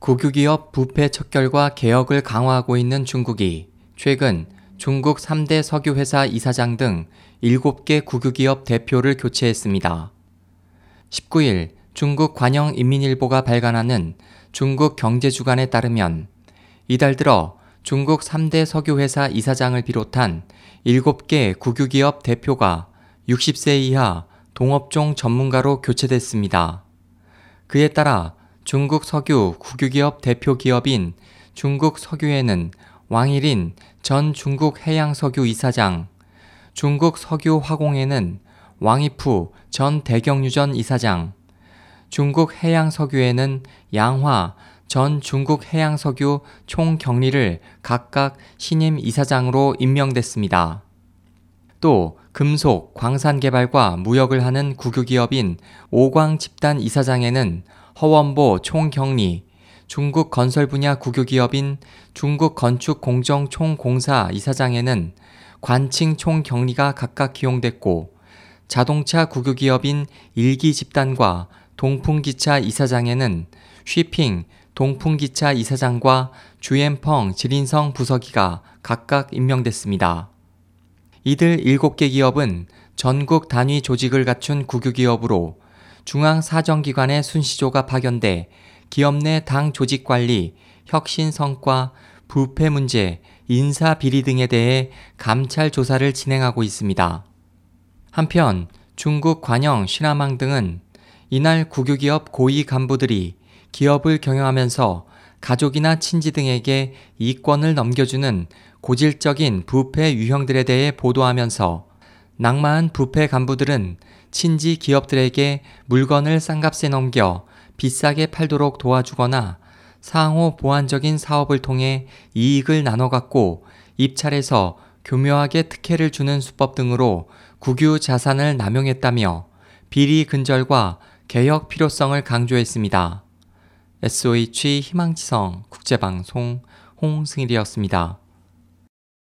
국유기업 부패 척결과 개혁을 강화하고 있는 중국이 최근 중국 3대 석유회사 이사장 등 7개 국유기업 대표를 교체했습니다. 19일 중국 관영인민일보가 발간하는 중국 경제주간에 따르면 이달 들어 중국 3대 석유회사 이사장을 비롯한 7개 국유기업 대표가 60세 이하 동업종 전문가로 교체됐습니다. 그에 따라 중국 석유 국유기업 대표 기업인 중국 석유에는 왕일인 전 중국 해양석유 이사장, 중국 석유 화공에는 왕이푸 전 대경유전 이사장, 중국 해양석유에는 양화 전 중국 해양석유 총경리를 각각 신임 이사장으로 임명됐습니다. 또 금속, 광산개발과 무역을 하는 국유기업인 오광 집단 이사장에는 허원보 총경리, 중국 건설 분야 국유기업인 중국 건축공정 총공사 이사장에는 관칭 총경리가 각각 기용됐고 자동차 국유기업인 일기 집단과 동풍기차 이사장에는 쉬핑 동풍기차 이사장과 주엠펑 지린성 부서기가 각각 임명됐습니다. 이들 7개 기업은 전국 단위 조직을 갖춘 국유기업으로 중앙사정기관의 순시조가 파견돼 기업 내 당 조직 관리, 혁신 성과, 부패 문제, 인사 비리 등에 대해 감찰 조사를 진행하고 있습니다. 한편 중국 관영 신화망 등은 이날 국유기업 고위 간부들이 기업을 경영하면서 가족이나 친지 등에게 이권을 넘겨주는 고질적인 부패 유형들에 대해 보도하면서 낙마한 부패 간부들은 친지 기업들에게 물건을 싼 값에 넘겨 비싸게 팔도록 도와주거나 상호 보완적인 사업을 통해 이익을 나눠 갖고 입찰에서 교묘하게 특혜를 주는 수법 등으로 국유 자산을 남용했다며 비리 근절과 개혁 필요성을 강조했습니다. SOH 희망지성 국제방송 홍승일이었습니다.